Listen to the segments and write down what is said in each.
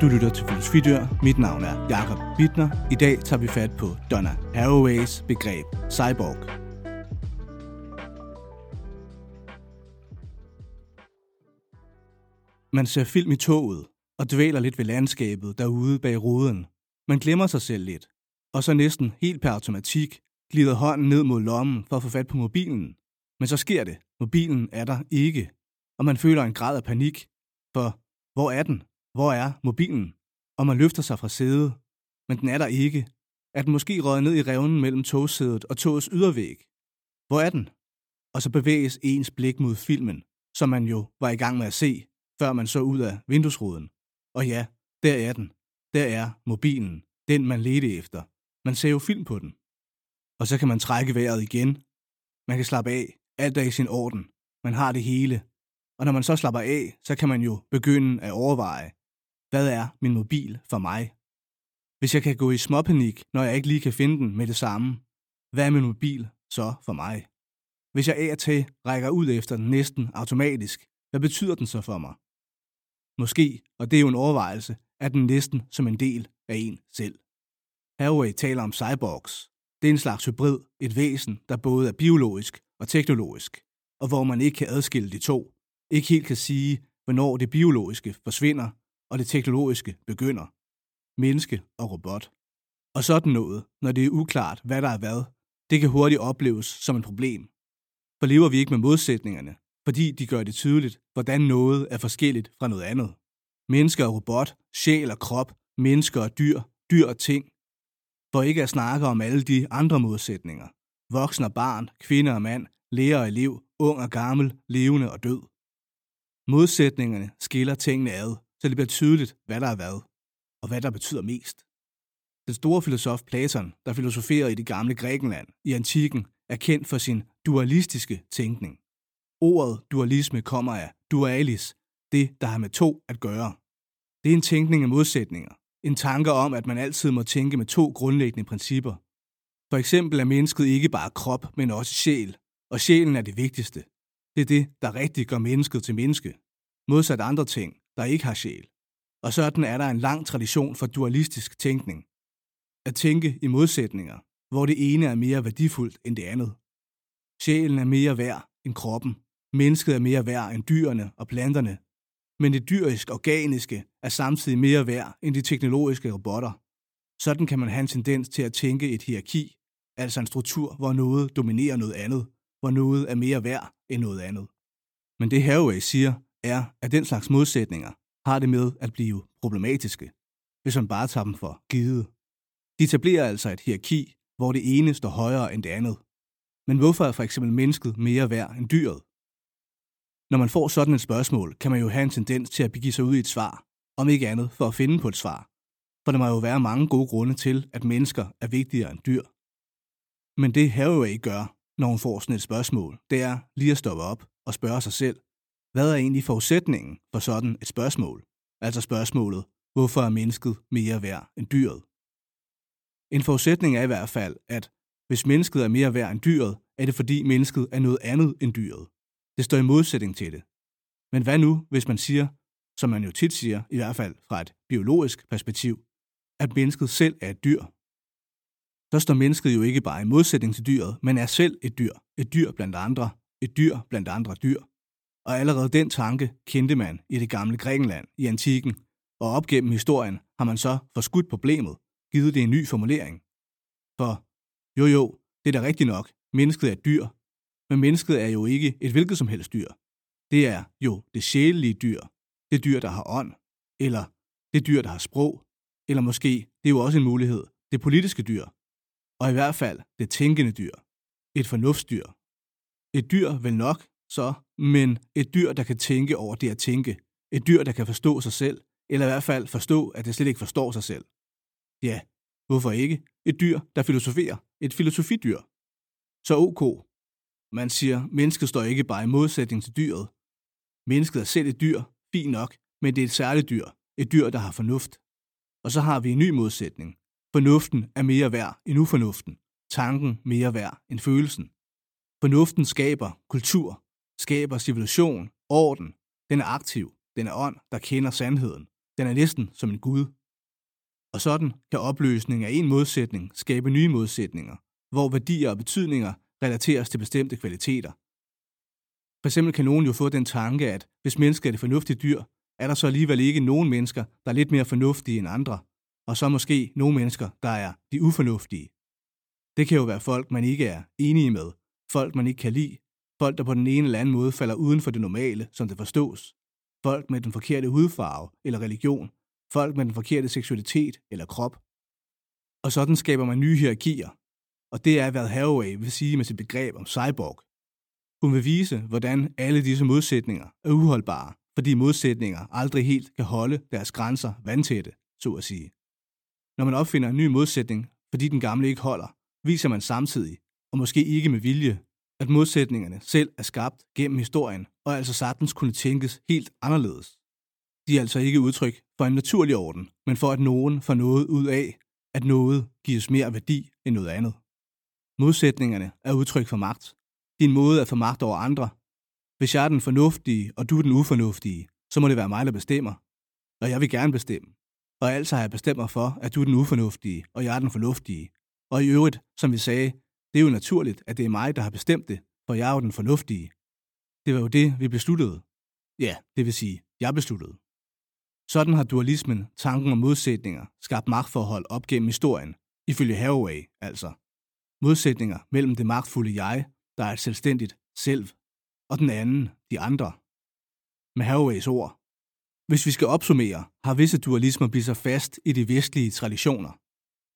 Du lytter til Filosofidør. Mit navn er Jakob Bittner. I dag tager vi fat på Donna Haraways begreb cyborg. Man ser film i toget og dvæler lidt ved landskabet derude bag ruden. Man glemmer sig selv lidt, og så næsten helt per automatik glider hånden ned mod lommen for at få fat på mobilen. Men så sker det. Mobilen er der ikke, og man føler en grad af panik, for hvor er den? Hvor er mobilen? Og man løfter sig fra sædet, men den er der ikke. Er den måske røget ned i revnen mellem togsædet og togets ydervæg? Hvor er den? Og så bevæges ens blik mod filmen, som man jo var i gang med at se, før man så ud af vinduesruden. Og ja, der er den. Der er mobilen, den man ledte efter. Man ser jo film på den. Og så kan man trække vejret igen. Man kan slappe af. Alt er i sin orden. Man har det hele. Og når man så slapper af, så kan man jo begynde at overveje, hvad er min mobil for mig? Hvis jeg kan gå i småpanik, når jeg ikke lige kan finde den med det samme, hvad er min mobil så for mig? Hvis jeg af og til rækker ud efter den næsten automatisk, hvad betyder den så for mig? Måske, og det er jo en overvejelse, er den næsten som en del af en selv. Haraway taler om cyborgs. Det er en slags hybrid, et væsen, der både er biologisk og teknologisk, og hvor man ikke kan adskille de to. Ikke helt kan sige, hvornår det biologiske forsvinder, og det teknologiske begynder. Menneske og robot. Og sådan noget, når det er uklart, hvad der er hvad, det kan hurtigt opleves som et problem. For lever vi ikke med modsætningerne, fordi de gør det tydeligt, hvordan noget er forskelligt fra noget andet. Mennesker og robot, sjæl og krop, mennesker og dyr, dyr og ting. For ikke at snakke om alle de andre modsætninger. Voksen og barn, kvinde og mand, lærer og elev, ung og gammel, levende og død. Modsætningerne skiller tingene ad, så det bliver tydeligt, hvad der er hvad, og hvad der betyder mest. Den store filosof Platon, der filosoferede i det gamle Grækenland i antikken, er kendt for sin dualistiske tænkning. Ordet dualisme kommer af dualis, det, der har med to at gøre. Det er en tænkning af modsætninger. En tanke om, at man altid må tænke med to grundlæggende principper. For eksempel er mennesket ikke bare krop, men også sjæl, og sjælen er det vigtigste. Det er det, der rigtig gør mennesket til menneske. Modsat andre ting, der ikke har sjæl. Og sådan er der en lang tradition for dualistisk tænkning. At tænke i modsætninger, hvor det ene er mere værdifuldt end det andet. Sjælen er mere værd end kroppen. Mennesket er mere værd end dyrene og planterne. Men det dyrisk organiske er samtidig mere værd end de teknologiske robotter. Sådan kan man have en tendens til at tænke et hierarki, altså en struktur, hvor noget dominerer noget andet, hvor noget er mere værd end noget andet. Men det Haraway siger, er, at den slags modsætninger har det med at blive problematiske, hvis man bare tager dem for givet. De etablerer altså et hierarki, hvor det ene står højere end det andet. Men hvorfor er for eksempel mennesket mere værd end dyret? Når man får sådan et spørgsmål, kan man jo have en tendens til at begive sig ud i et svar, om ikke andet for at finde på et svar. For der må jo være mange gode grunde til, at mennesker er vigtigere end dyr. Men det Haraway gør, når hun får sådan et spørgsmål, det er lige at stoppe op og spørge sig selv, hvad er egentlig forudsætningen for sådan et spørgsmål? Altså spørgsmålet, hvorfor er mennesket mere værd end dyret? En forudsætning er i hvert fald, at hvis mennesket er mere værd end dyret, er det fordi mennesket er noget andet end dyret. Det står i modsætning til det. Men hvad nu, hvis man siger, som man jo tit siger, i hvert fald fra et biologisk perspektiv, at mennesket selv er et dyr? Så står mennesket jo ikke bare i modsætning til dyret, men er selv et dyr. Et dyr blandt andre. Et dyr blandt andre dyr. Og allerede den tanke kendte man i det gamle Grækenland i antikken, og op gennem historien har man så forskudt problemet, givet det en ny formulering. For jo jo, det er da rigtigt nok, mennesket er et dyr, men mennesket er jo ikke et hvilket som helst dyr. Det er jo det sjælelige dyr, det dyr, der har ånd, eller det dyr, der har sprog, eller måske, det er jo også en mulighed, det politiske dyr, og i hvert fald det tænkende dyr, et fornuftsdyr. Et dyr vel nok, så, men et dyr, der kan tænke over det at tænke. Et dyr, der kan forstå sig selv, eller i hvert fald forstå, at det slet ikke forstår sig selv. Ja, hvorfor ikke? Et dyr, der filosoferer. Et filosofidyr. Så ok. Man siger, mennesket står ikke bare i modsætning til dyret. Mennesket er selv et dyr, fint nok, men det er et særligt dyr. Et dyr, der har fornuft. Og så har vi en ny modsætning. Fornuften er mere værd end ufornuften. Tanken mere værd end følelsen. Fornuften skaber kultur, skaber civilisation, orden. Den er aktiv. Den er ånd, der kender sandheden. Den er næsten som en gud. Og sådan kan opløsning af en modsætning skabe nye modsætninger, hvor værdier og betydninger relateres til bestemte kvaliteter. For eksempel kan nogen jo få den tanke, at hvis mennesker er det fornuftige dyr, er der så alligevel ikke nogen mennesker, der er lidt mere fornuftige end andre, og så måske nogle mennesker, der er de ufornuftige. Det kan jo være folk, man ikke er enige med, folk, man ikke kan lide, folk, der på den ene eller anden måde falder uden for det normale, som det forstås, folk med den forkerte hudfarve eller religion, folk med den forkerte seksualitet eller krop. Og sådan skaber man nye hierarkier, og det er, hvad Haraway vil sige med sit begreb om cyborg. Hun vil vise, hvordan alle disse modsætninger er uholdbare, fordi modsætninger aldrig helt kan holde deres grænser vandtætte, så at sige. Når man opfinder en ny modsætning, fordi den gamle ikke holder, viser man samtidig, og måske ikke med vilje, at modsætningerne selv er skabt gennem historien, og altså sagtens kunne tænkes helt anderledes. De er altså ikke udtryk for en naturlig orden, men for at nogen får noget ud af, at noget gives mere værdi end noget andet. Modsætningerne er udtryk for magt. Din måde at få magt over andre. Hvis jeg er den fornuftige, og du er den ufornuftige, så må det være mig, der bestemmer. Og jeg vil gerne bestemme. Og altså har jeg bestemt mig for, at du er den ufornuftige, og jeg er den fornuftige. Og i øvrigt, som vi sagde, det er jo naturligt, at det er mig, der har bestemt det, for jeg er jo den fornuftige. Det var jo det, vi besluttede. Ja, det vil sige, jeg besluttede. Sådan har dualismen, tanken om modsætninger, skabt magtforhold op gennem historien, ifølge Haraway altså. Modsætninger mellem det magtfulde jeg, der er et selvstændigt selv, og den anden, de andre. Med Haraways ord. Hvis vi skal opsummere, har visse dualismer blivet sig fast i de vestlige traditioner.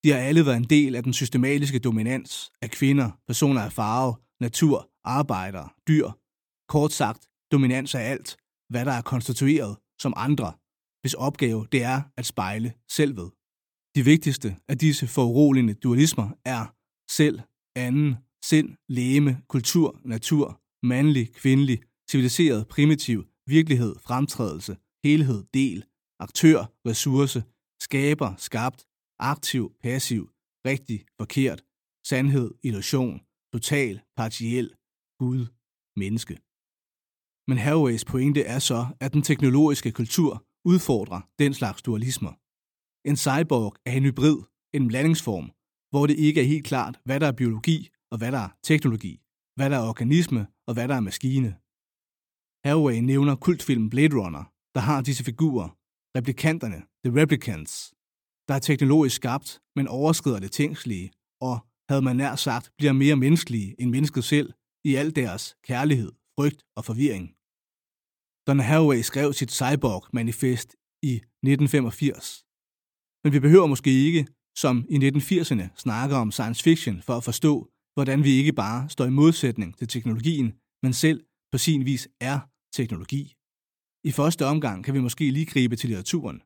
De har alle været en del af den systematiske dominans af kvinder, personer af farve, natur, arbejdere, dyr. Kort sagt, dominans af alt, hvad der er konstitueret som andre, hvis opgave det er at spejle selvet. De vigtigste af disse foruroligende dualismer er selv, anden, sind, læme, kultur, natur, mandlig, kvindelig, civiliseret, primitiv, virkelighed, fremtrædelse, helhed, del, aktør, ressource, skaber, skabt, aktiv, passiv, rigtig, forkert, sandhed, illusion, total, partiel, Gud, menneske. Men Haraways pointe er så, at den teknologiske kultur udfordrer den slags dualismer. En cyborg er en hybrid, en blandingsform, hvor det ikke er helt klart, hvad der er biologi og hvad der er teknologi, hvad der er organisme og hvad der er maskine. Haraway nævner kultfilmen Blade Runner, der har disse figurer, replikanterne, The Replicants, der er teknologisk skabt, men overskrider det tænkslige, og, havde man nær sagt, bliver mere menneskelige end mennesket selv i al deres kærlighed, frygt og forvirring. Donna Haraway skrev sit Cyborg-manifest i 1985. Men vi behøver måske ikke, som i 1980'erne, snakker om science fiction for at forstå, hvordan vi ikke bare står i modsætning til teknologien, men selv på sin vis er teknologi. I første omgang kan vi måske lige gribe til litteraturen.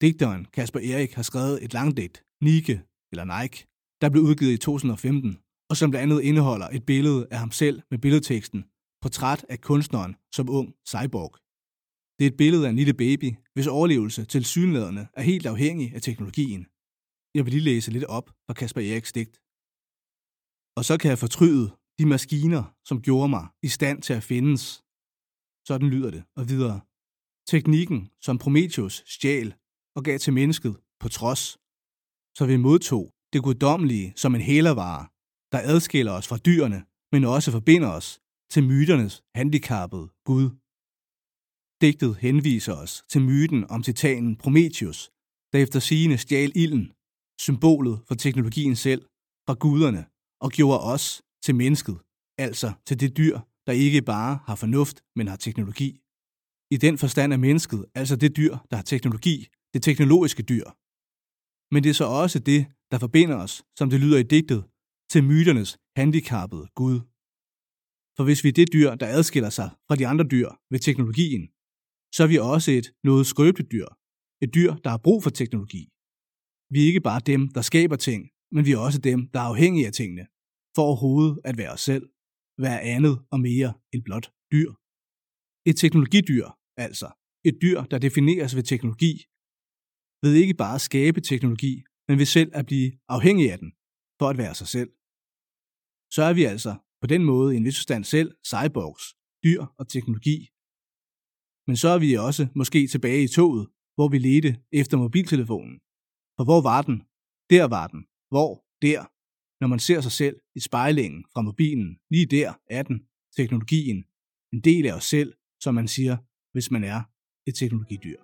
Digteren Kasper Erik har skrevet et langdigt, Nike eller Nike, der blev udgivet i 2015, og som blandt andet indeholder et billede af ham selv med billedteksten Portræt af kunstneren som ung cyborg. Det er et billede af en lille baby, hvis overlevelse til synlædende er helt afhængig af teknologien. Jeg vil lige læse lidt op fra Kasper Eriks digt. Og så kan jeg fortryde de maskiner, som gjorde mig i stand til at findes. Sådan lyder det, og videre. Teknikken, som Prometheus stjal og gav til mennesket på trods, så vi modtog det guddommelige som en hælervare, der adskiller os fra dyrene, men også forbinder os til myternes handicappede Gud. Digtet henviser os til myten om titanen Prometheus, der efter sigende stjal ilden, symbolet for teknologien selv, fra guderne og gjorde os til mennesket, altså til det dyr, der ikke bare har fornuft, men har teknologi. I den forstand er mennesket altså det dyr, der har teknologi, det teknologiske dyr. Men det er så også det, der forbinder os, som det lyder i digtet, til myternes handicappede Gud. For hvis vi er det dyr, der adskiller sig fra de andre dyr ved teknologien, så er vi også et noget skrøbeligt dyr. Et dyr, der har brug for teknologi. Vi er ikke bare dem, der skaber ting, men vi er også dem, der er afhængige af tingene, for overhovedet at være os selv, være andet og mere end blot dyr. Et teknologidyr, altså. Et dyr, der defineres ved teknologi, ved ikke bare at skabe teknologi, men ved selv at blive afhængig af den, for at være sig selv. Så er vi altså på den måde i en vis forstand selv cyborgs, dyr og teknologi. Men så er vi også måske tilbage i toget, hvor vi ledte efter mobiltelefonen. For hvor var den? Der var den. Hvor? Der. Når man ser sig selv i spejlingen fra mobilen, lige der er den, teknologien, en del af os selv, som man siger, hvis man er et teknologidyr.